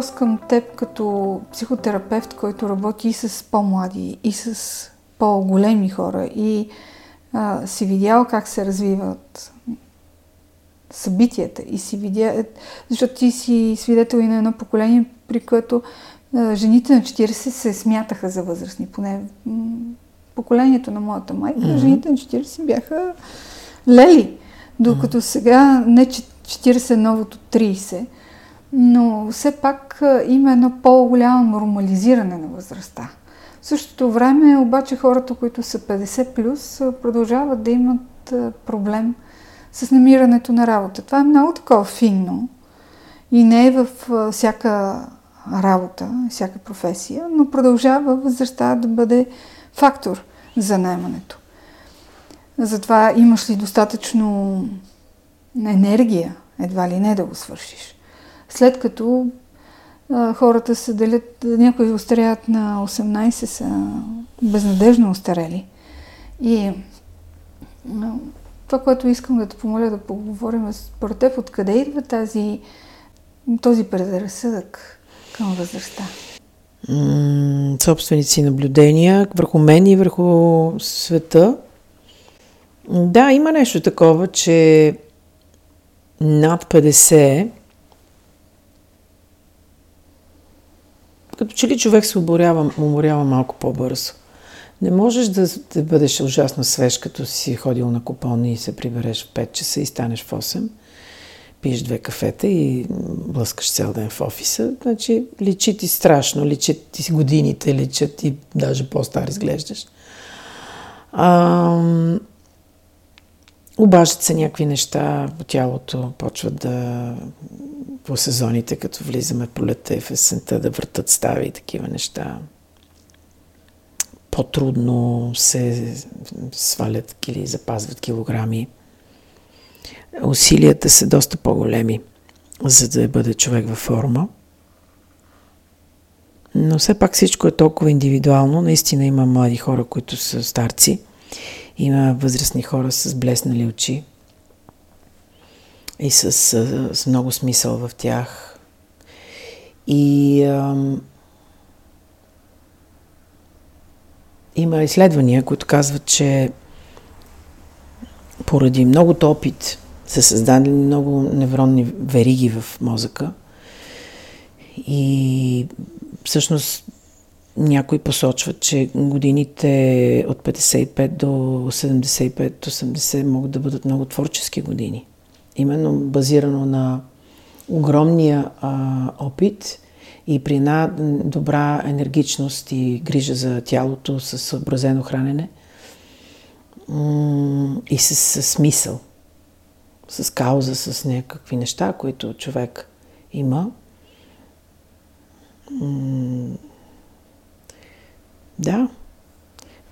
въпрос към теб като психотерапевт, който работи и с по-млади, и с по-големи хора, и а, си видял как се развиват събитията и си видя, защото ти си свидетел и на едно поколение, при което а, жените на 40 се смятаха за възрастни, поне поколението на моята майка, mm-hmm. жените на 40 бяха лели, докато mm-hmm. сега не 40 новото 30, но все пак има едно по-голямо нормализиране на възрастта. В същото време обаче хората, които са 50 плюс, продължават да имат проблем с намирането на работа. Това е много такова финно и не е в всяка работа, всяка професия, но продължава възрастта да бъде фактор за наймането. Затова имаш ли достатъчно енергия, едва ли не да го свършиш. След като а, хората се делят, някои остаряват на 18, са безнадежно остарели. И а, това, което искам да те помоля да поговорим е според теб, откъде идва тази, този предразсъдък към възрастта? собственици наблюдения върху мен и върху света. Да, има нещо такова, че над 50 като че ли човек се уморява, уморява малко по-бързо. Не можеш да, да бъдеш ужасно свеж, като си ходил на купон и се прибереш в 5 часа и станеш в 8 пиеш две кафета и блъскаш цял ден в офиса, значи личи ти страшно, личи ти годините, личат ти даже по-стар изглеждаш. А, обаждат се някакви неща по тялото, почват да по сезоните, като влизаме по лета и в есента, да въртат стави и такива неща. По-трудно се свалят или запазват килограми усилията са доста по-големи, за да бъде човек във форма. Но все пак всичко е толкова индивидуално. Наистина има млади хора, които са старци. Има възрастни хора с блеснали очи и с, с много смисъл в тях. И ам, има изследвания, които казват, че поради многото опит са създадени много невронни вериги в мозъка. И всъщност някои посочват, че годините от 55 до 75-80 могат да бъдат много творчески години. Именно базирано на огромния а, опит и при една добра енергичност и грижа за тялото с съобразено хранене и с, с смисъл с кауза, с някакви неща, които човек има. Да,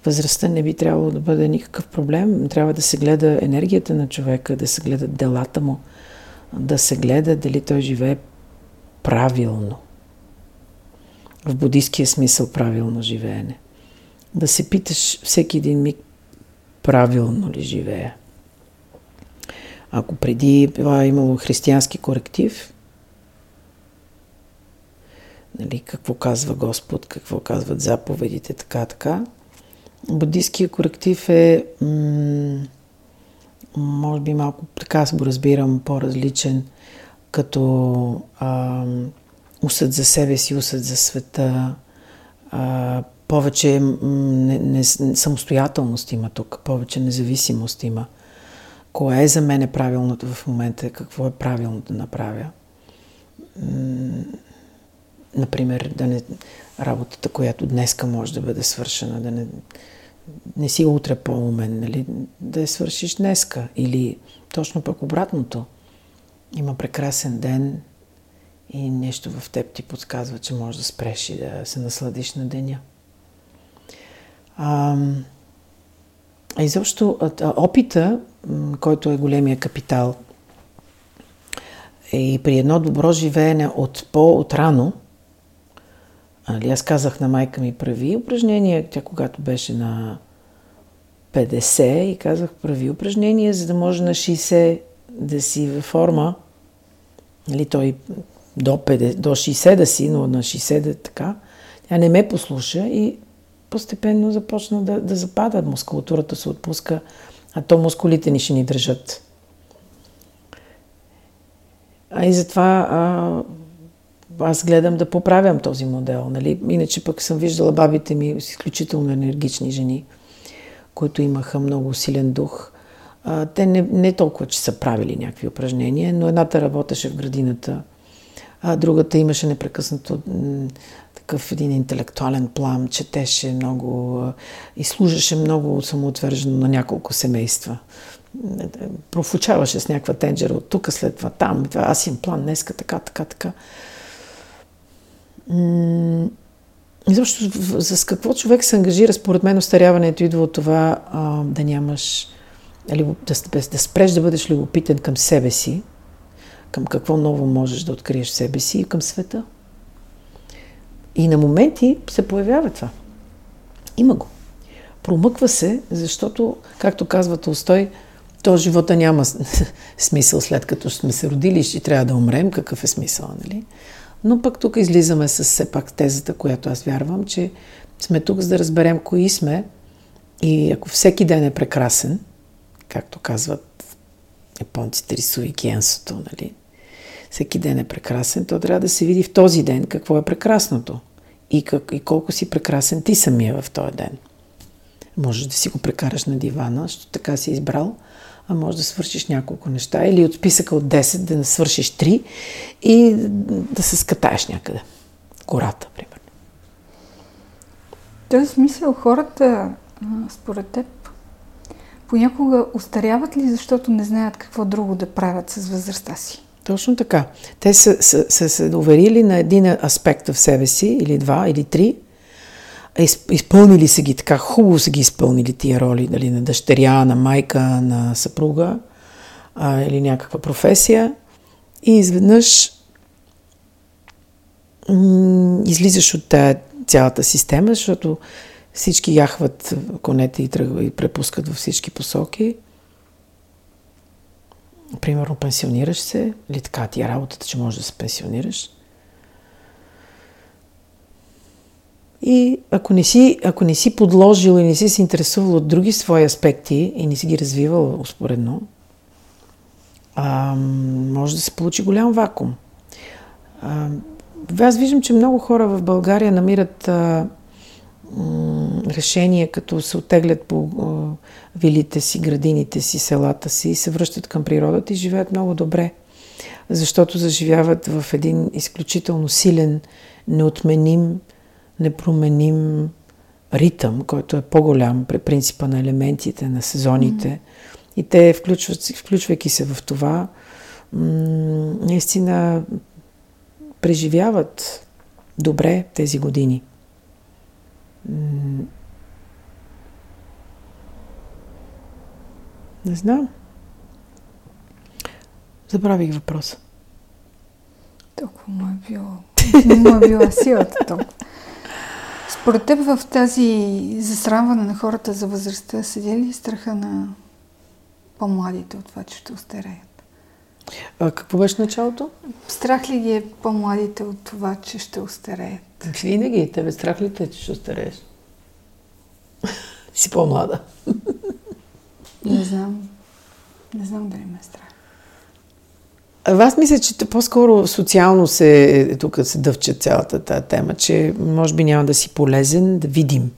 възрастта не би трябвало да бъде никакъв проблем. Трябва да се гледа енергията на човека, да се гледат делата му, да се гледа дали той живее правилно. В буддийския смисъл правилно живеене. Да се питаш всеки един миг правилно ли живея. Ако преди това имало християнски коректив, нали, какво казва Господ, какво казват заповедите, така, така. Буддийския коректив е, м- може би малко, така аз го разбирам, по-различен, като а, усъд за себе си, усъд за света, а, повече не, не, самостоятелност има тук, повече независимост има – кое е за мен е правилното в момента, какво е правилно да направя. Например, да не, работата, която днеска може да бъде свършена, да не, не си утре по-умен, нали? да я свършиш днеска. Или точно пък обратното. Има прекрасен ден и нещо в теб ти подсказва, че можеш да спреш и да се насладиш на деня. А изобщо опита, който е големия капитал, и при едно добро живеене от по-отрано, али, аз казах на майка ми прави упражнения, тя когато беше на 50 и казах прави упражнения, за да може на 60 да си във форма. Нали, той до, 50, до 60 да си, но на 60 да така, тя не ме послуша и постепенно започна да, да запада. Мускулатурата се отпуска, а то мускулите ни ще ни държат. А и затова а, аз гледам да поправям този модел. Нали? Иначе пък съм виждала бабите ми с изключително енергични жени, които имаха много силен дух. А, те не, не толкова, че са правили някакви упражнения, но едната работеше в градината, а другата имаше непрекъснато такъв един интелектуален план, четеше много и служеше много самоотвържено на няколко семейства. Профучаваше с някаква тенджера от тук, след това там. Аз имам план днеска, така, така, така. Изобщо, с какво човек се ангажира, според мен, остаряването идва от това а, да нямаш, да, да спреш да бъдеш любопитен към себе си, към какво ново можеш да откриеш себе си и към света. И на моменти се появява това. Има го. Промъква се, защото, както казва Толстой, то живота няма смисъл след като сме се родили и трябва да умрем. Какъв е смисъл, нали? Но пък тук излизаме с все пак тезата, която аз вярвам, че сме тук за да разберем кои сме и ако всеки ден е прекрасен, както казват японците, рисувайки енсото, нали? Всеки ден е прекрасен, то трябва да се види в този ден какво е прекрасното и, как, и колко си прекрасен ти самия в този ден. Можеш да си го прекараш на дивана, защото така си избрал – а може да свършиш няколко неща или от списъка от 10 да не свършиш 3 и да се скатаеш някъде. Гората, примерно. В този смисъл хората, според теб, понякога устаряват ли, защото не знаят какво друго да правят с възрастта си? Точно така. Те са, са, са се доверили на един аспект в себе си, или два, или три, изпълнили са ги така, хубаво са ги изпълнили тия роли, дали на дъщеря, на майка, на съпруга а, или някаква професия. И изведнъж м- излизаш от тая цялата система, защото всички яхват конете и, тръгва, и препускат във всички посоки. Примерно пенсионираш се, или така ти е работата, че можеш да се пенсионираш. И ако не си, ако не си подложил и не си се интересувал от други свои аспекти и не си ги развивал успоредно, а, може да се получи голям вакуум. А, аз виждам, че много хора в България намират а, м- като се отеглят по а, вилите си, градините си, селата си и се връщат към природата и живеят много добре. Защото заживяват в един изключително силен, неотменим, непроменим ритъм, който е по-голям при принципа на елементите, на сезоните. Mm. И те, включват, включвайки се в това, м- наистина преживяват добре тези години. М- не знам. Забравих въпроса. Толкова му е било. Не му е била силата толкова. Според теб в тази засрамване на хората за възрастта седи ли страха на по-младите от това, че ще устареят? А какво беше началото? Страх ли ги е по-младите от това, че ще устареят? Винаги. Тебе страх ли те, че ще устарееш? си по-млада. Не знам. Не знам дали ме е страх. Аз мисля, че по-скоро социално се, тук се дъвче цялата тази тема, че може би няма да си полезен, да видим.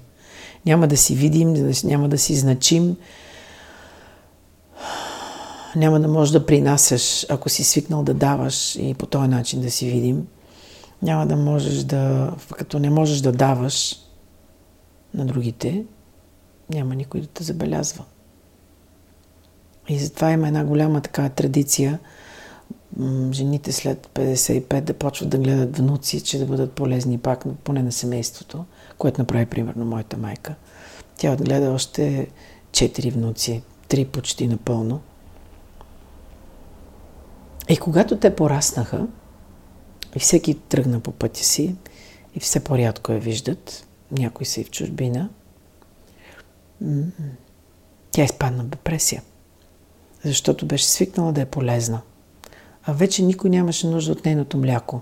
Няма да си видим, няма да си значим. Няма да можеш да принасяш, ако си свикнал да даваш и по този начин да си видим. Няма да можеш да, като не можеш да даваш на другите, няма никой да те забелязва. И затова има една голяма така традиция – жените след 55 да почват да гледат внуци, че да бъдат полезни пак, поне на семейството, което направи примерно моята майка. Тя отгледа още 4 внуци, 3 почти напълно. И когато те пораснаха, и всеки тръгна по пътя си, и все по-рядко я виждат, някои са и в чужбина, тя изпадна в депресия, защото беше свикнала да е полезна а вече никой нямаше нужда от нейното мляко.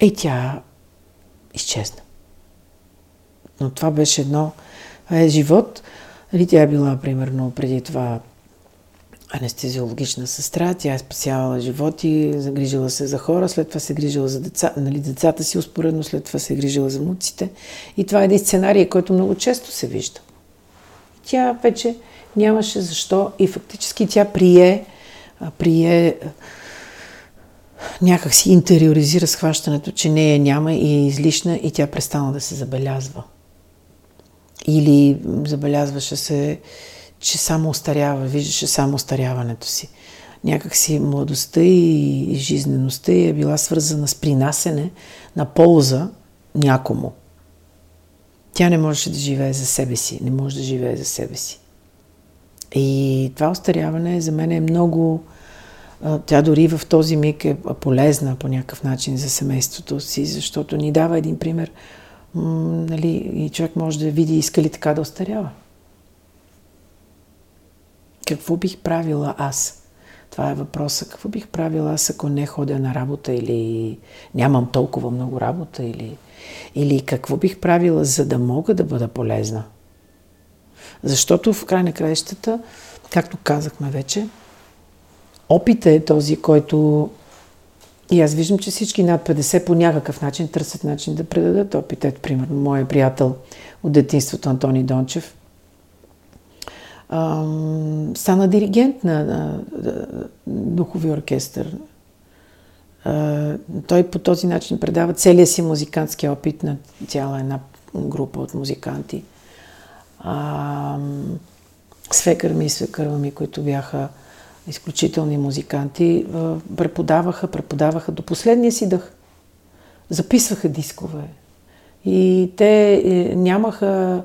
И тя изчезна. Но това беше едно е, живот. Нали, тя е била, примерно, преди това анестезиологична сестра, тя е спасявала животи, загрижила се за хора, след това се е грижила за деца, нали, децата си успоредно, след това се е грижила за внуците. И това е един сценарий, който много често се вижда. Тя вече нямаше защо и фактически тя прие, прие някак си интериоризира схващането, че нея няма и е излишна и тя престана да се забелязва. Или забелязваше се, че само остарява, виждаше само остаряването си. Някак си младостта и жизнеността е била свързана с принасене на полза някому. Тя не можеше да живее за себе си, не може да живее за себе си. И това остаряване за мен е много... Тя дори в този миг е полезна по някакъв начин за семейството си, защото ни дава един пример – нали, и човек може да види иска ли така да остарява. Какво бих правила аз? Това е въпроса. Какво бих правила аз, ако не ходя на работа или нямам толкова много работа? Или, или какво бих правила, за да мога да бъда полезна? Защото в край на краищата, както казахме вече, опитът е този, който и аз виждам, че всички над 50 по някакъв начин търсят начин да предадат опит. Ето, примерно, моят приятел от детинството Антони Дончев ам, стана диригент на, на, на духови оркестър. А, той по този начин предава целия си музикантски опит на цяла една група от музиканти. А, свекър ми и свекърва ми, които бяха изключителни музиканти, преподаваха, преподаваха до последния си дъх. Записваха дискове. И те е, нямаха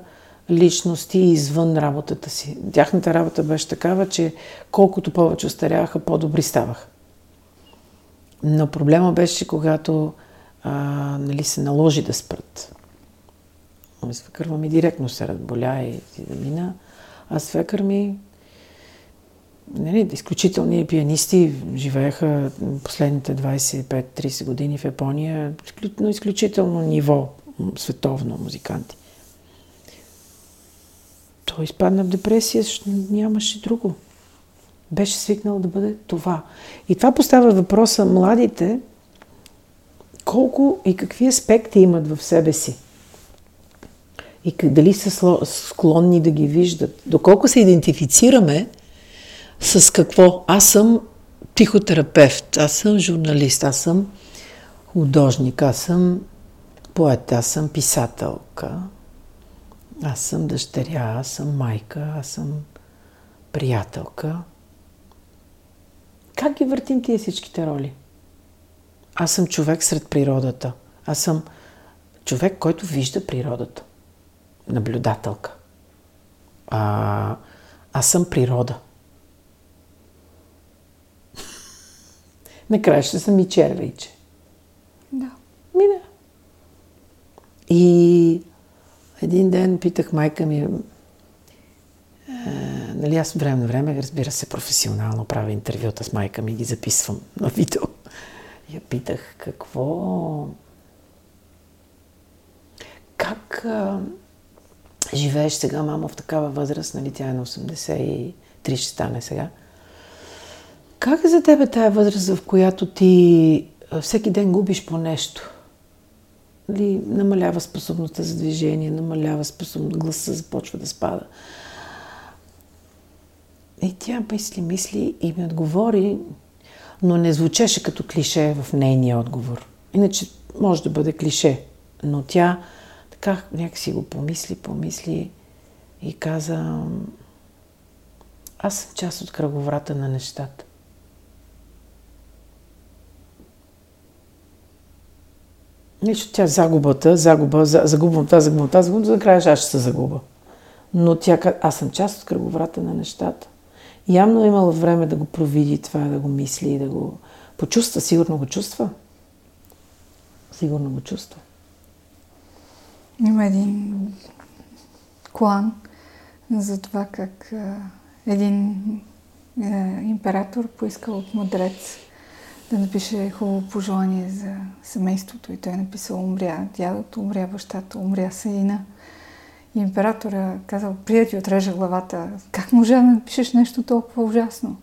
личности извън работата си. Тяхната работа беше такава, че колкото повече остаряваха, по-добри ставаха. Но проблема беше, когато а, нали, се наложи да спрат. Свекърва ми директно се разболя и, и да. А свекър ми нали, изключителни пианисти живееха последните 25-30 години в Япония на изключително ниво световно музиканти. Той изпадна в депресия, защото нямаше друго. Беше свикнал да бъде това. И това поставя въпроса младите колко и какви аспекти имат в себе си. И дали са склонни да ги виждат. Доколко се идентифицираме с какво? Аз съм психотерапевт, аз съм журналист, аз съм художник, аз съм поет, аз съм писателка, аз съм дъщеря, аз съм майка, аз съм приятелка. Как ги въртим тия всичките роли? Аз съм човек сред природата. Аз съм човек, който вижда природата. Наблюдателка. А, аз съм природа. Накрая ще съм и червейче. Да. Ми да. И един ден питах майка ми, е, нали аз време на време, разбира се, професионално правя интервюта с майка ми ги записвам на видео. Я питах какво... Как живееш сега, мамо, в такава възраст, нали тя е на 83, ще стане сега. Как е за тебе тая възраст, в която ти всеки ден губиш по нещо? Ли, намалява способността за движение, намалява способност, гласа започва да спада. И тя мисли, мисли и ми отговори, но не звучеше като клише в нейния отговор. Иначе може да бъде клише, но тя така някакси го помисли, помисли и каза, аз съм част от кръговрата на нещата. Нищо, тя загубата, загуба, загубвам това, загубвам това, загубвам, за да края аз ще се загуба. Но тя, аз съм част от кръговрата на нещата. Явно е имала време да го провиди това, да го мисли, да го почувства. Сигурно го чувства. Сигурно го чувства. Има един клан за това как един император поискал от мудрец да напише хубаво пожелание за семейството. И той е написал умря дядото, умря бащата, умря сина. И императора казал, прия ти отрежа главата. Как може да напишеш нещо толкова ужасно?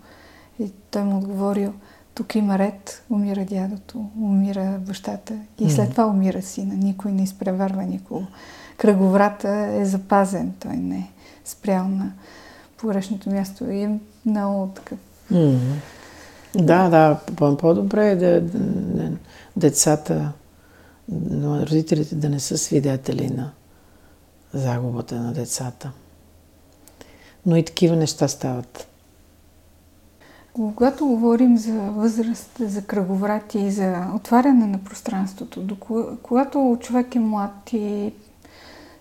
И той му отговорил, тук има ред, умира дядото, умира бащата и след това умира сина. Никой не изпреварва никого. Кръговрата е запазен, той не е спрял на погрешното място. И е много такъв. Mm-hmm. Да, да, по-добре е да децата, родителите да не са свидетели на загубата на децата. Но и такива неща стават. Когато говорим за възраст, за кръговрати и за отваряне на пространството, когато човек е млад и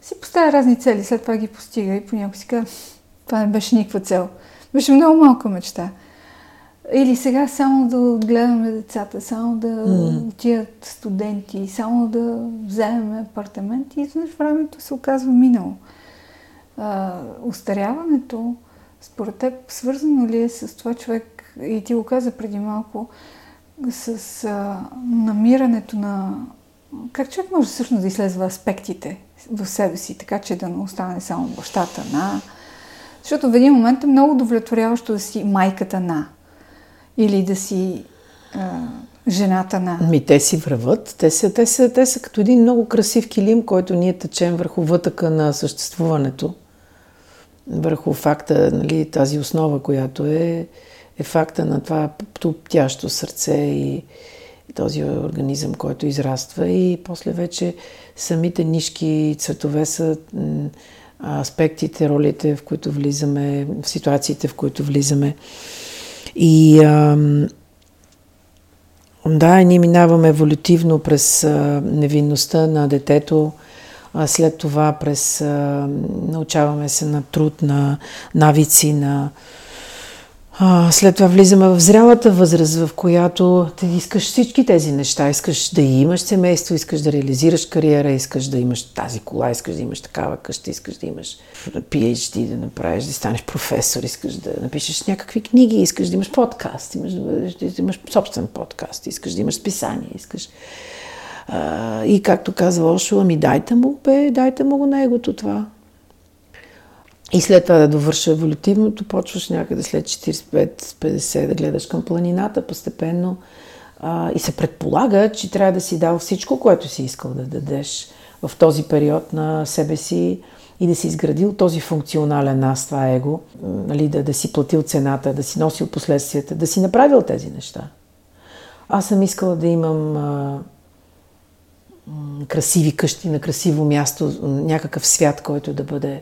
си поставя разни цели, след това ги постига и понякога си казва, това не беше никаква цел. Беше много малка мечта. Или сега само да гледаме децата, само да mm. отидат студенти, само да вземем апартамент и изведнъж времето се оказва минало. А, устаряването, според теб, свързано ли е с това човек, и ти го каза преди малко, с а, намирането на... Как човек може всъщност да изследва аспектите в себе си, така че да не остане само бащата на... Защото в един момент е много удовлетворяващо да си майката на или да си а, жената на... Ми, те си върват. Те са, те, са, те са като един много красив килим, който ние течем върху вътъка на съществуването. Върху факта, нали, тази основа, която е, е факта на това топтящо сърце и, този организъм, който израства. И после вече самите нишки цветове са аспектите, ролите, в които влизаме, в ситуациите, в които влизаме. И а, да, ние минаваме еволютивно през а, невинността на детето, след това през а, научаваме се на труд, на навици, на а, след това влизаме в зрялата възраст, в която ти искаш всички тези неща. Искаш да имаш семейство, искаш да реализираш кариера, искаш да имаш тази кола, искаш да имаш такава къща, искаш да имаш PhD, да направиш, да станеш професор, искаш да напишеш някакви книги, искаш да имаш подкаст, имаш да имаш собствен подкаст, искаш да имаш списание, искаш... А, и както казва Ошо, ами дайте му, бе, дайте му го на егото това. И след това да довърша еволютивното, почваш някъде след 45-50 да гледаш към планината постепенно а, и се предполага, че трябва да си дал всичко, което си искал да дадеш в този период на себе си и да си изградил този функционален аз, това его, нали, да, да си платил цената, да си носил последствията, да си направил тези неща. Аз съм искала да имам а, красиви къщи на красиво място, някакъв свят, който да бъде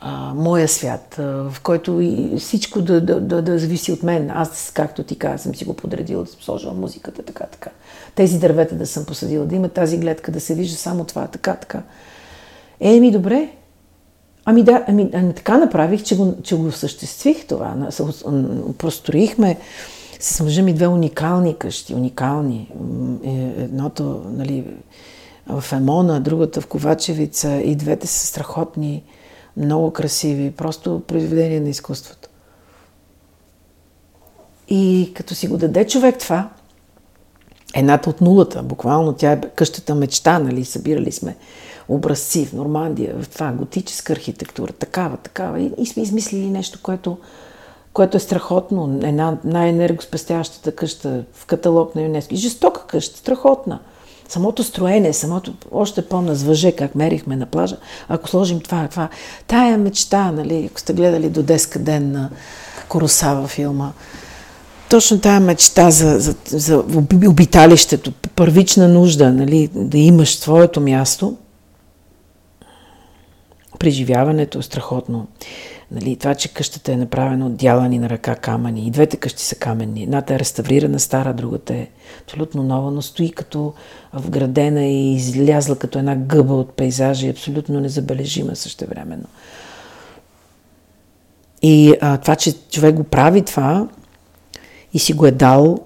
а, моя свят, а, в който и всичко да, да, да, да зависи от мен. Аз, както ти казвам, съм си го подредила, да съм сложила музиката, така, така. Тези дървета да съм посадила, да има тази гледка, да се вижда само това, така, така. Е, ми добре. Ами да, ами, ами така направих, че го, че го осъществих това. Простроихме с мъжа ми две уникални къщи, уникални. Е, едното, нали, в Емона, другата в Ковачевица и двете са страхотни много красиви, просто произведение на изкуството. И като си го даде човек това, едната от нулата, буквално тя е къщата мечта, нали, събирали сме образци в Нормандия, в това готическа архитектура, такава, такава. И, и сме измислили нещо, което, което е страхотно. Една най-енергоспестящата къща в каталог на ЮНЕСКО. И жестока къща, страхотна самото строене, самото, още помня с въже, как мерихме на плажа, ако сложим това, това, тая мечта, нали, ако сте гледали до деска ден на Коросава филма, точно тая мечта за, за, за обиталището, първична нужда, нали, да имаш твоето място, преживяването е страхотно. Нали, това, че къщата е направена от дялани на ръка камъни. И двете къщи са каменни. Едната е реставрирана стара, другата е абсолютно нова, но стои като вградена и излязла като една гъба от пейзажа и абсолютно незабележима същевременно. И а, това, че човек го прави това и си го е дал,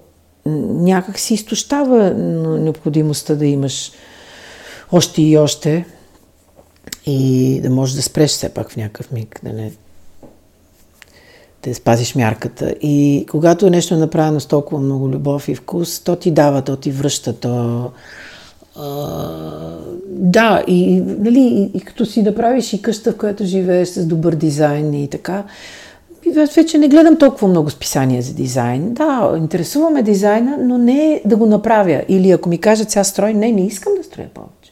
някак си изтощава необходимостта да имаш още и още и да можеш да спреш все пак в някакъв миг, да не да спазиш мярката. И когато е нещо направено с толкова много любов и вкус, то ти дава, то ти връща, то... А, да, и, нали, и, и като си направиш и къща, в която живееш с добър дизайн и така, вече не гледам толкова много списания за дизайн. Да, интересуваме дизайна, но не да го направя. Или ако ми кажат сега строй, не, не искам да строя повече.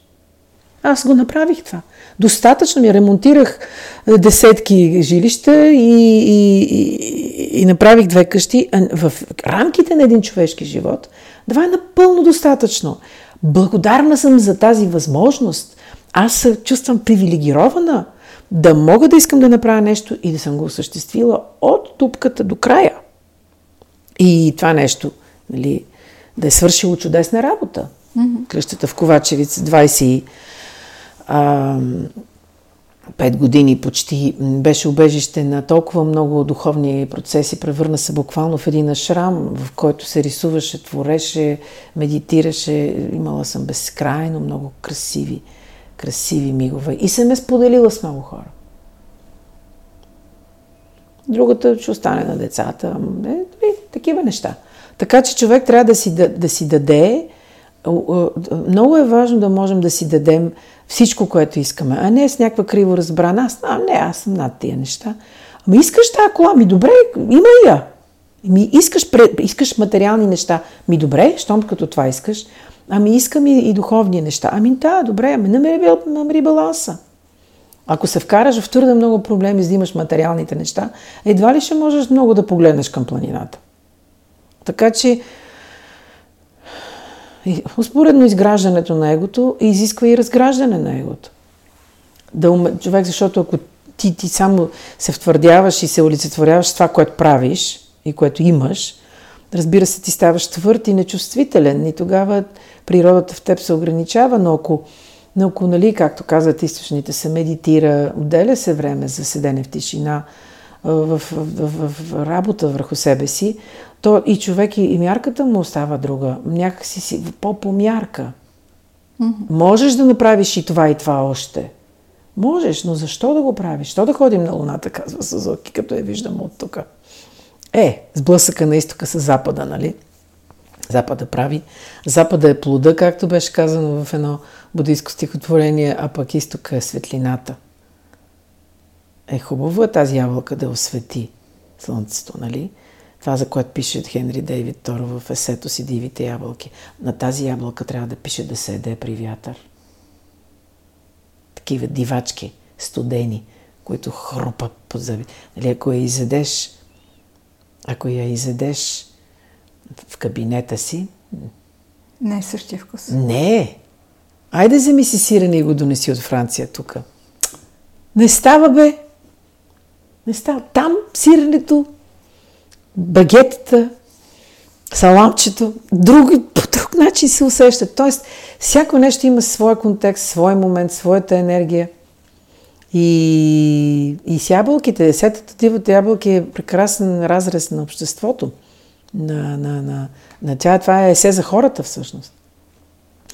Аз го направих това. Достатъчно ми ремонтирах е, десетки жилища и, и, и, и направих две къщи. В рамките на един човешки живот, това е напълно достатъчно. Благодарна съм за тази възможност. Аз се чувствам привилегирована да мога да искам да направя нещо и да съм го осъществила от тупката до края. И това нещо, нали, да е свършило чудесна работа. Mm-hmm. Къщата в Ковачевица, 20 а, 5 години почти беше убежище на толкова много духовни процеси, превърна се буквално в един ашрам, в който се рисуваше, твореше, медитираше. Имала съм безкрайно много красиви красиви мигове. И съм е споделила с много хора. Другата ще остане на децата. Е, такива неща. Така че човек трябва да си, да, да си даде. Много е важно да можем да си дадем всичко, което искаме, а не с някаква криво разбрана. Аз, а, не, аз съм над тия неща. Ами искаш тази кола? Ми добре, има я. Ми искаш, искаш материални неща. Ми добре, щом като това искаш. Ами искам и, и духовни неща. Ами да, добре, ами намери, намери баланса. Ако се вкараш в твърде много проблеми, за имаш материалните неща, едва ли ще можеш много да погледнеш към планината. Така че, успоредно изграждането на егото изисква и разграждане на егото. Да уме... Човек, защото ако ти, ти само се втвърдяваш и се олицетворяваш с това, което правиш и което имаш, разбира се, ти ставаш твърд и нечувствителен. И тогава природата в теб се ограничава, но ако, но ако нали, както казват източните, се медитира, отделя се време за седене в тишина, в, в, в, в работа върху себе си, то и човек и, и мярката му остава друга. Някакси си по-помярка. Mm-hmm. Можеш да направиш и това и това още. Можеш, но защо да го правиш? Що да ходим на Луната, казва Сазоки, като я виждам от тук. Е, сблъсъка на изтока с запада, нали? Запада прави. Запада е плода, както беше казано в едно буддийско стихотворение, а пък изтока е светлината. Е, хубаво е тази ябълка да освети слънцето, нали? Това, за което пише Хенри Дейвид Торо в есето си Дивите ябълки. На тази ябълка трябва да пише да се еде при вятър. Такива дивачки, студени, които хрупат под зъби. Нали, ако я изедеш, ако я изедеш в кабинета си. Не е същия вкус. Не. Айде вземи си сирене и го донеси от Франция тук. Не става, бе. Не става. Там сиренето, багетата, саламчето, други, по друг начин се усещат. Тоест, всяко нещо има своя контекст, свой момент, своята енергия. И, и с ябълките, десетата дивата ябълки е прекрасен разрез на обществото на, на, на, на тя. Това е есе за хората всъщност.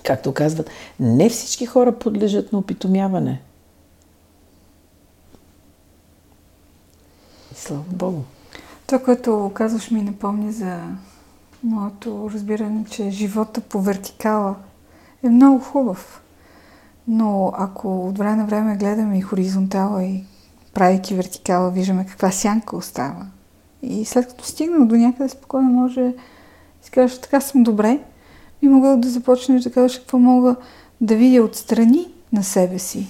Както казват, не всички хора подлежат на опитомяване. Слава Богу. Това, което казваш, ми напомня за моето разбиране, че живота по вертикала е много хубав. Но ако от време на време гледаме и хоризонтала и правейки вертикала, виждаме каква сянка остава – и след като стигнал до някъде спокойно може си кажеш, така съм добре, би могъл да започнеш да кажеш какво мога да видя отстрани на себе си.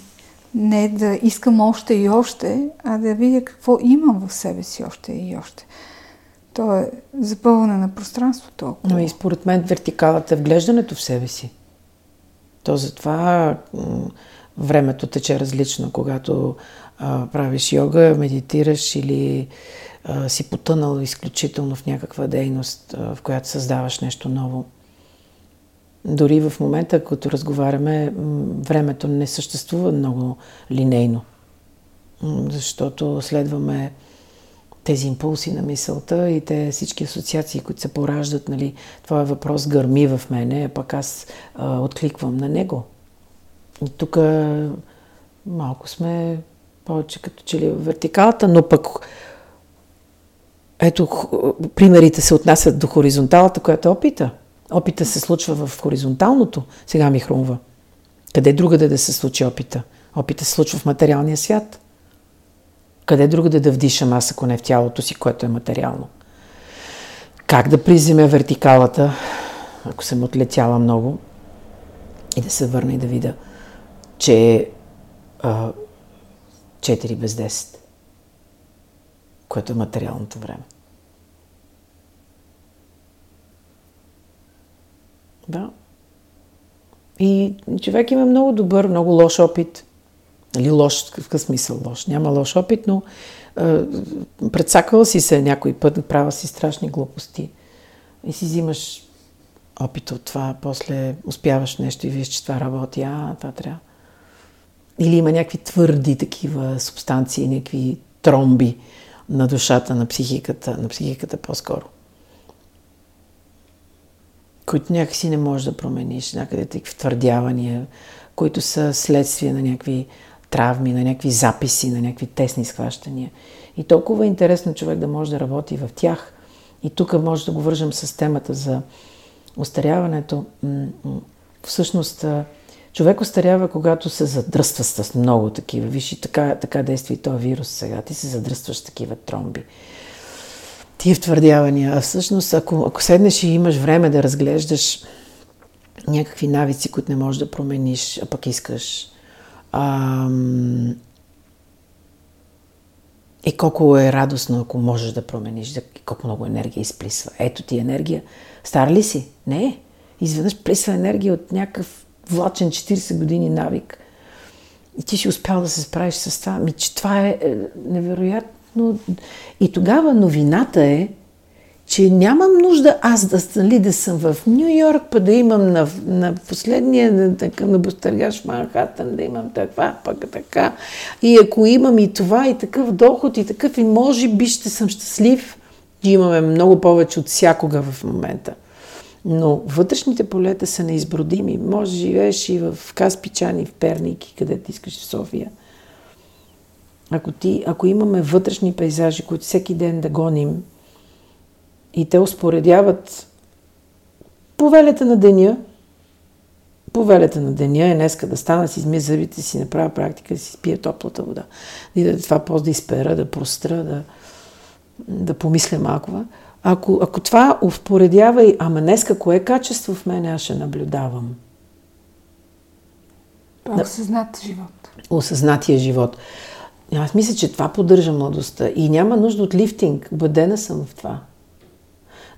Не да искам още и още, а да видя какво имам в себе си още и още. То е запълване на пространството. Около. Но и според мен вертикалата е вглеждането в себе си. То затова времето тече различно, когато а, правиш йога, медитираш или а, си потънал изключително в някаква дейност, а, в която създаваш нещо ново. Дори в момента, като разговаряме, времето не съществува много линейно, защото следваме тези импулси на мисълта и те всички асоциации, които се пораждат, нали, това е въпрос гърми в мене, а пък аз а, откликвам на него. И тук малко сме повече като че ли в вертикалата, но пък ето, примерите се отнасят до хоризонталата, която е опита. Опита се случва в хоризонталното. Сега ми хрумва. Къде другаде да се случи опита? Опита се случва в материалния свят. Къде другаде да вдишам аз, ако не в тялото си, което е материално? Как да приземе вертикалата, ако съм отлетяла много, и да се върна и да видя, че е 4 без 10, което е материалното време. Да. И човек има много добър, много лош опит. Нали, лош, в какъв смисъл лош? Няма лош опит, но е, предсакала си се някой път, правя си страшни глупости. И си взимаш опит от това, после успяваш нещо и виж, че това работи, а, това трябва. Или има някакви твърди такива субстанции, някакви тромби на душата, на психиката, на психиката по-скоро които някакси не можеш да промениш, някъде такива твърдявания, които са следствие на някакви травми, на някакви записи, на някакви тесни схващания. И толкова е интересно човек да може да работи в тях. И тук може да го вържам с темата за остаряването. Всъщност, човек остарява, когато се задръства с много такива. Виж и така, така действа и този вирус сега. Ти се задръстваш с такива тромби тия втвърдявания. А всъщност, ако, ако седнеш и имаш време да разглеждаш някакви навици, които не можеш да промениш, а пък искаш, ам, и колко е радостно, ако можеш да промениш, да, колко много енергия изплисва. Ето ти енергия. Стар ли си? Не. Изведнъж плисва енергия от някакъв влачен 40 години навик. И ти си успял да се справиш с това. Ми, че това е, е невероятно но и тогава новината е, че нямам нужда аз да, нали, да съм в Нью Йорк, па да имам на, на последния, на, на Бустъргаш Манхатън, да имам таква, пък така. И ако имам и това, и такъв доход, и такъв, и може би ще съм щастлив, и имаме много повече от всякога в момента. Но вътрешните полета са неизбродими. Може живееш и в Каспичани, в Перник, където искаш в София – ако, ти, ако имаме вътрешни пейзажи, които всеки ден да гоним и те успоредяват повелята на деня, повелята на деня е днеска да стана, си измия зъбите, си направя практика, да си спия топлата вода. И да това после да изпера, да простра, да, да помисля малко. Ако, ако това успоредява и, ама днеска кое качество в мен аз ще наблюдавам? Осъзнат живот. Осъзнатия живот. Аз мисля, че това поддържа младостта. И няма нужда от лифтинг. Убедена съм в това.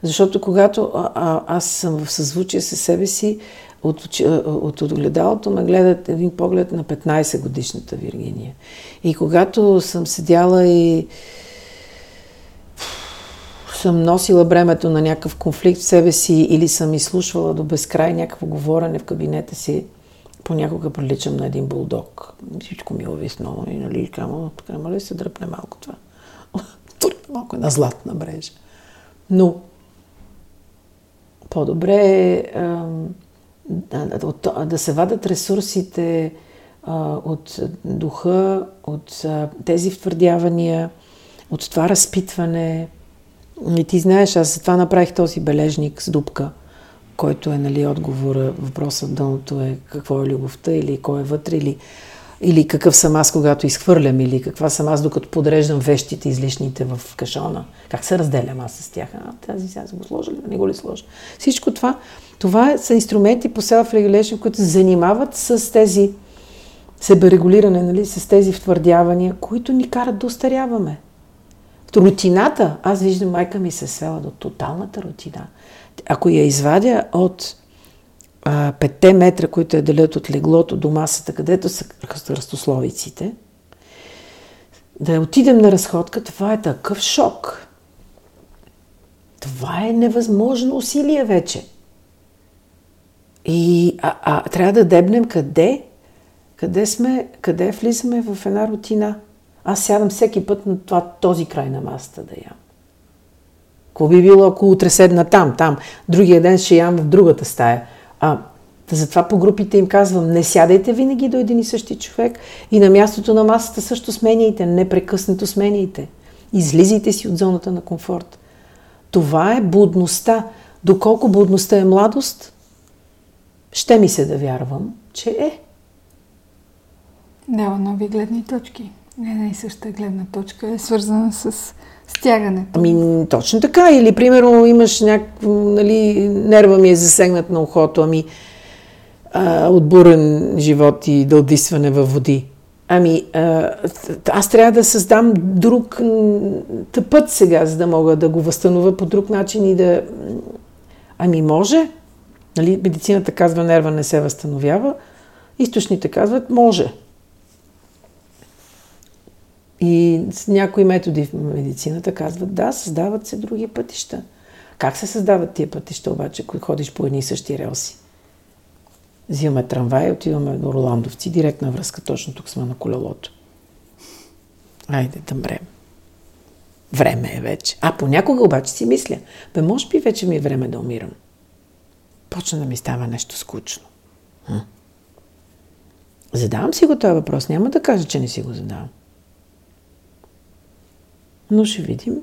Защото когато а, а, аз съм в съзвучие със себе си, от, от огледалото ме гледат един поглед на 15 годишната Виргиния. И когато съм седяла и съм носила бремето на някакъв конфликт в себе си или съм изслушвала до безкрай някакво говорене в кабинета си, понякога приличам на един булдог. Всичко ми е овисно и нали, тук няма ли се дръпне малко това? Турне малко една златна мрежа. Но по-добре е да, да се вадат ресурсите от духа, от тези втвърдявания, от това разпитване. И ти знаеш, аз за това направих този бележник с дупка – който е нали, отговора, въпросът дъното е какво е любовта или кой е вътре, или, или какъв съм аз, когато изхвърлям, или каква съм аз, докато подреждам вещите излишните в кашона. Как се разделям аз с тях? А, тази сега го сложа ли, не го ли сложа? Всичко това, това са инструменти по self-regulation, които се занимават с тези себерегулиране, нали, с тези втвърдявания, които ни карат да устаряваме. Рутината, аз виждам майка ми се свела до тоталната рутина ако я извадя от а, метра, които я делят от леглото до масата, където са ръстословиците, да отидем на разходка, това е такъв шок. Това е невъзможно усилие вече. И а, а, трябва да дебнем къде, къде сме, къде влизаме в една рутина. Аз сядам всеки път на това, този край на масата да ям. Какво би било, ако утре седна там, там, другия ден ще ям в другата стая? А, затова по групите им казвам, не сядайте винаги до един и същи човек и на мястото на масата също сменяйте, непрекъснато сменяйте. Излизайте си от зоната на комфорт. Това е будността. Доколко будността е младост, ще ми се да вярвам, че е. Дава нови гледни точки. Една и съща гледна точка е свързана с стягането. Ами, точно така. Или, примерно, имаш някакво, нали, нерва ми е засегнат на ухото, ами, а, от бурен живот и дълдисване във води. Ами, а, аз трябва да създам друг път сега, за да мога да го възстановя по друг начин и да... Ами, може. Нали, медицината казва, нерва не се възстановява. Източните казват, може. И с някои методи в медицината казват, да, създават се други пътища. Как се създават тия пътища обаче, когато ходиш по едни и същи релси? Взимаме трамвай, отиваме до Роландовци, директна връзка, точно тук сме на колелото. Айде мрем. Време е вече. А понякога обаче си мисля, бе, може би вече ми е време да умирам. Почна да ми става нещо скучно. Хм. Задавам си го този въпрос. Няма да кажа, че не си го задавам. Но ще видим.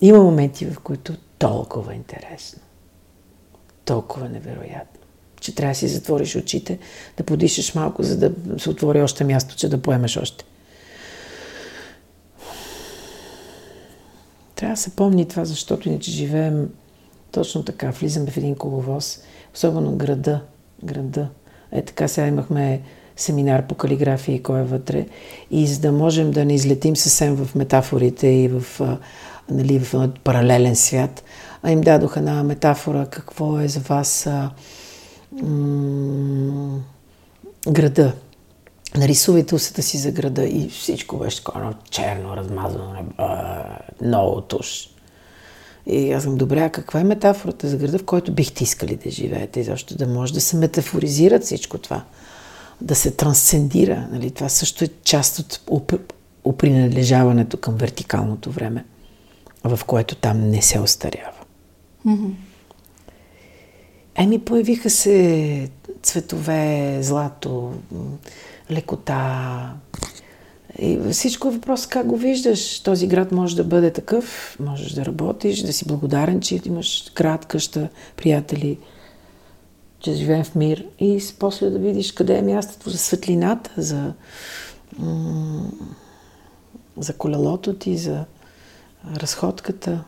Има моменти, в които толкова интересно. Толкова невероятно. Че трябва да си затвориш очите, да подишаш малко, за да се отвори още място, че да поемеш още. Трябва да се помни това, защото иначе живеем точно така. Влизаме в един коловоз, особено града. Града. Е така сега имахме семинар по калиграфия и кой е вътре. И за да можем да не излетим съвсем в метафорите и в, нали, в паралелен свят, а им дадох една метафора какво е за вас а, м- града. Нарисувайте усета си за града и всичко беше такова черно, размазано, много туш. И аз съм, добре, а каква е метафората за града, в който бихте искали да живеете и защо да може да се метафоризират всичко това? Да се трансцендира. Нали? Това също е част от опринадлежаването към вертикалното време, в което там не се остарява. Mm-hmm. Еми, появиха се цветове, злато, лекота. И всичко е въпрос как го виждаш. Този град може да бъде такъв, можеш да работиш, да си благодарен, че имаш град, къща, приятели – че живеем в мир и после да видиш къде е мястото за светлината, за, за колелото ти, за разходката.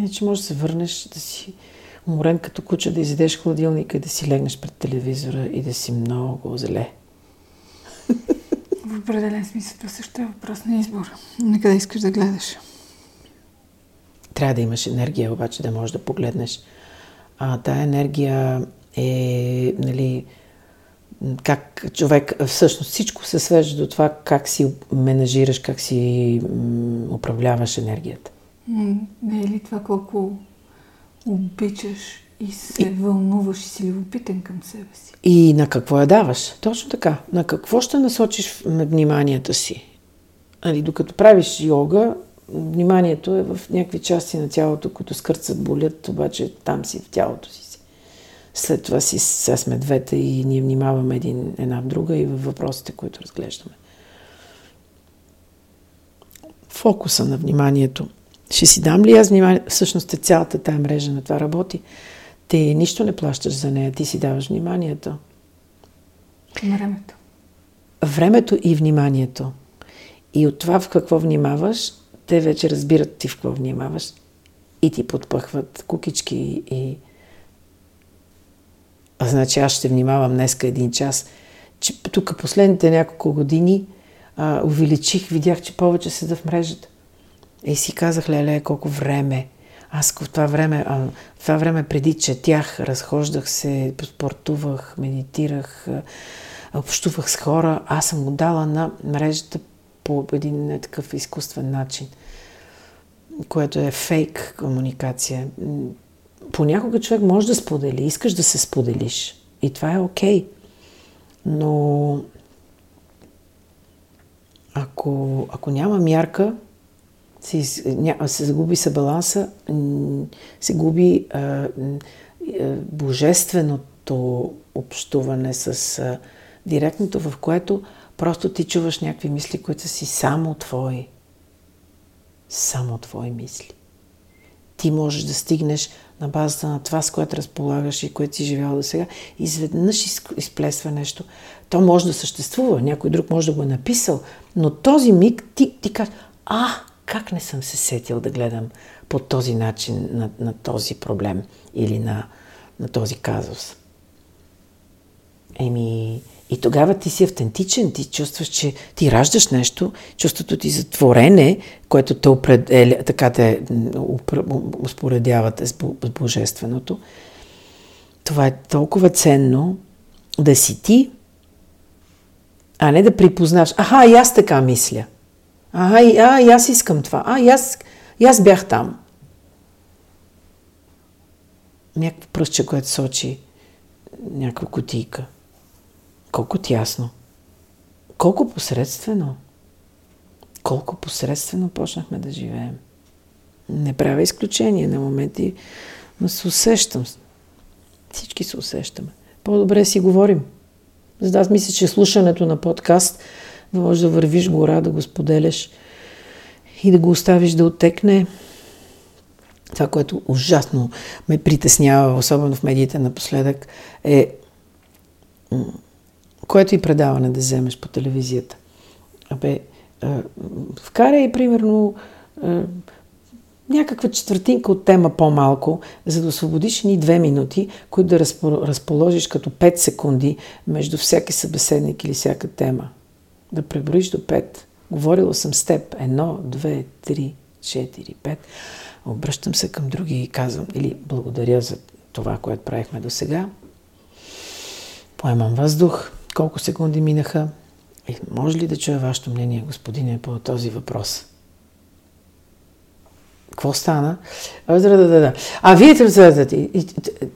И че можеш да се върнеш, да си уморен като куча, да изедеш хладилника и да си легнеш пред телевизора и да си много зле. В определен смисъл това също е въпрос на избор. На къде искаш да гледаш? Трябва да имаш енергия, обаче да можеш да погледнеш. А тая енергия е, нали, как човек, всъщност всичко се свежда до това как си менажираш, как си управляваш енергията. Не е ли това колко обичаш и се и... вълнуваш и си любопитен към себе си? И на какво я даваш? Точно така. На какво ще насочиш вниманието си? Али, докато правиш йога, вниманието е в някакви части на тялото, които скърцат, болят, обаче там си в тялото си след това си сега сме двете и ние внимаваме един, една друга и във въпросите, които разглеждаме. Фокуса на вниманието. Ще си дам ли аз внимание? Всъщност е цялата тая мрежа на това работи. Ти нищо не плащаш за нея, ти си даваш вниманието. Времето. Времето и вниманието. И от това в какво внимаваш, те вече разбират ти в какво внимаваш и ти подпъхват кукички и а значи аз ще внимавам днеска един час. Че, тук последните няколко години а, увеличих, видях, че повече седа в мрежата. И си казах, леле, колко време. Аз в това време, а, в това време преди четях, разхождах се, спортувах, медитирах, общувах с хора. Аз съм го дала на мрежата по един не такъв изкуствен начин, което е фейк комуникация понякога човек може да сподели, искаш да се споделиш. И това е окей. Okay. Но ако, ако няма мярка, се, се загуби се баланса, се губи а, а, божественото общуване с а, директното, в което просто ти чуваш някакви мисли, които си само твои. само твои мисли. Ти можеш да стигнеш на базата на това, с което разполагаш и което си живял до сега, изведнъж изплесва нещо. То може да съществува, някой друг може да го е написал, но този миг ти, ти кажеш, а, как не съм се сетил да гледам по този начин на, на този проблем или на, на този казус. Еми, и тогава ти си автентичен, ти чувстваш, че ти раждаш нещо, чувството ти за творене, което те определя, така те успоредявате с Божественото. Това е толкова ценно да си ти, а не да припознаваш. Аха, и аз така мисля. Аха, и, а, и аз искам това. А, и аз, и аз бях там. Някакво пръстче, което сочи някаква кутийка. Колко тясно. Колко посредствено. Колко посредствено почнахме да живеем. Не правя изключение на моменти, но се усещам. Всички се усещаме. По-добре си говорим. За да аз мисля, че слушането на подкаст да можеш да вървиш гора, да го споделяш и да го оставиш да отекне. Това, което ужасно ме притеснява, особено в медиите напоследък, е което и предаване да вземеш по телевизията. Абе, вкарай примерно някаква четвъртинка от тема по-малко, за да освободиш ни две минути, които да разположиш като 5 секунди между всеки събеседник или всяка тема. Да преброиш до 5. Говорила съм с теб. Едно, две, три, четири, пет. Обръщам се към други и казвам, или благодаря за това, което правихме до сега. Поемам въздух. Колко секунди минаха? И може ли да чуя вашето мнение, господине, по този въпрос? Какво стана? А, да, да, да. а вие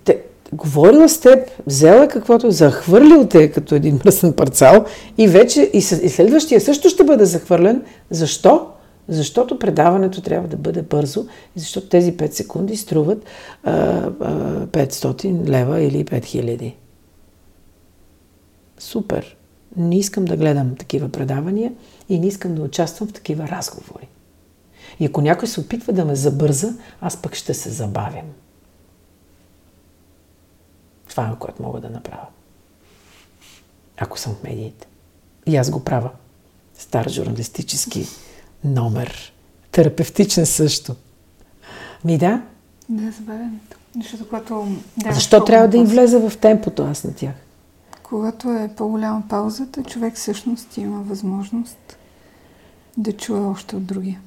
те, говорила с теб, взела каквото, захвърлил те като един мръсен парцал и вече и, и следващия също ще бъде захвърлен. Защо? Защото предаването трябва да бъде бързо и защото тези 5 секунди струват а, а, 500 лева или 5000. Супер! Не искам да гледам такива предавания и не искам да участвам в такива разговори. И ако някой се опитва да ме забърза, аз пък ще се забавям. Това е което мога да направя. Ако съм в медиите. И аз го правя. Стар журналистически номер. Терапевтичен също. Ми да? Да, забавянето. Защото когато... Да, Защо трябва да им влезе в темпото аз на тях? Когато е по-голяма паузата, човек всъщност има възможност да чуе още от другия.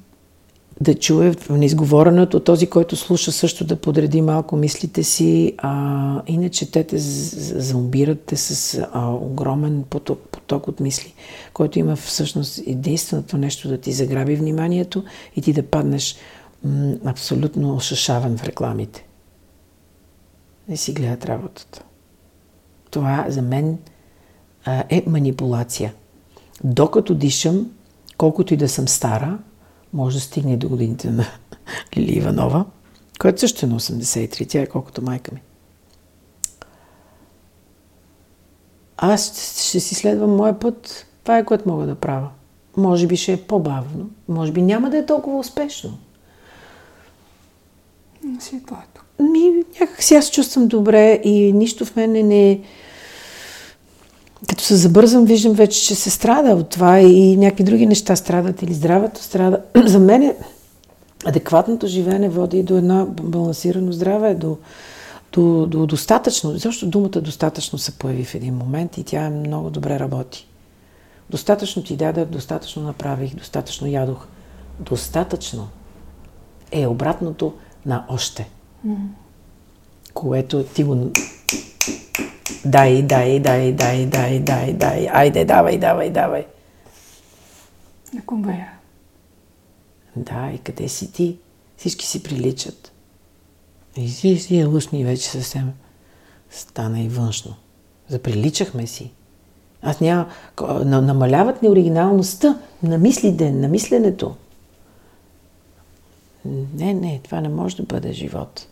Да чуе в неизговореното, този, който слуша също да подреди малко мислите си, а иначе те те зомбирате с а, огромен поток, поток от мисли, който има всъщност единственото нещо да ти заграби вниманието и ти да паднеш м- абсолютно ошашаван в рекламите. Не си гледат работата. Това за мен а, е манипулация. Докато дишам, колкото и да съм стара, може да стигне до годините на Лили Иванова, която също е на 83, тя е колкото майка ми. Аз ще, ще си следвам моя път. Това е което мога да правя. Може би ще е по-бавно. Може би няма да е толкова успешно. Но си е твоето. Ми, някак си аз чувствам добре и нищо в мене не, като се забързам, виждам вече, че се страда от това и някакви други неща страдат или здравето страда. За мен адекватното живеене води до едно балансирано здраве, до, до, до достатъчно. Защо думата достатъчно се появи в един момент и тя много добре работи. Достатъчно ти дадах, достатъчно направих, достатъчно ядох. Достатъчно е обратното на още. Mm. Което ти го Дай, дай, дай, дай, дай, дай, дай. Айде, давай, давай, давай. На конвейера. Да, и къде си ти? Всички си приличат. И си, си е лъчни вече съвсем стана и външно. Заприличахме си. Аз няма... Намаляват ни оригиналността на мислите, на мисленето. Не, не, това не може да бъде живот.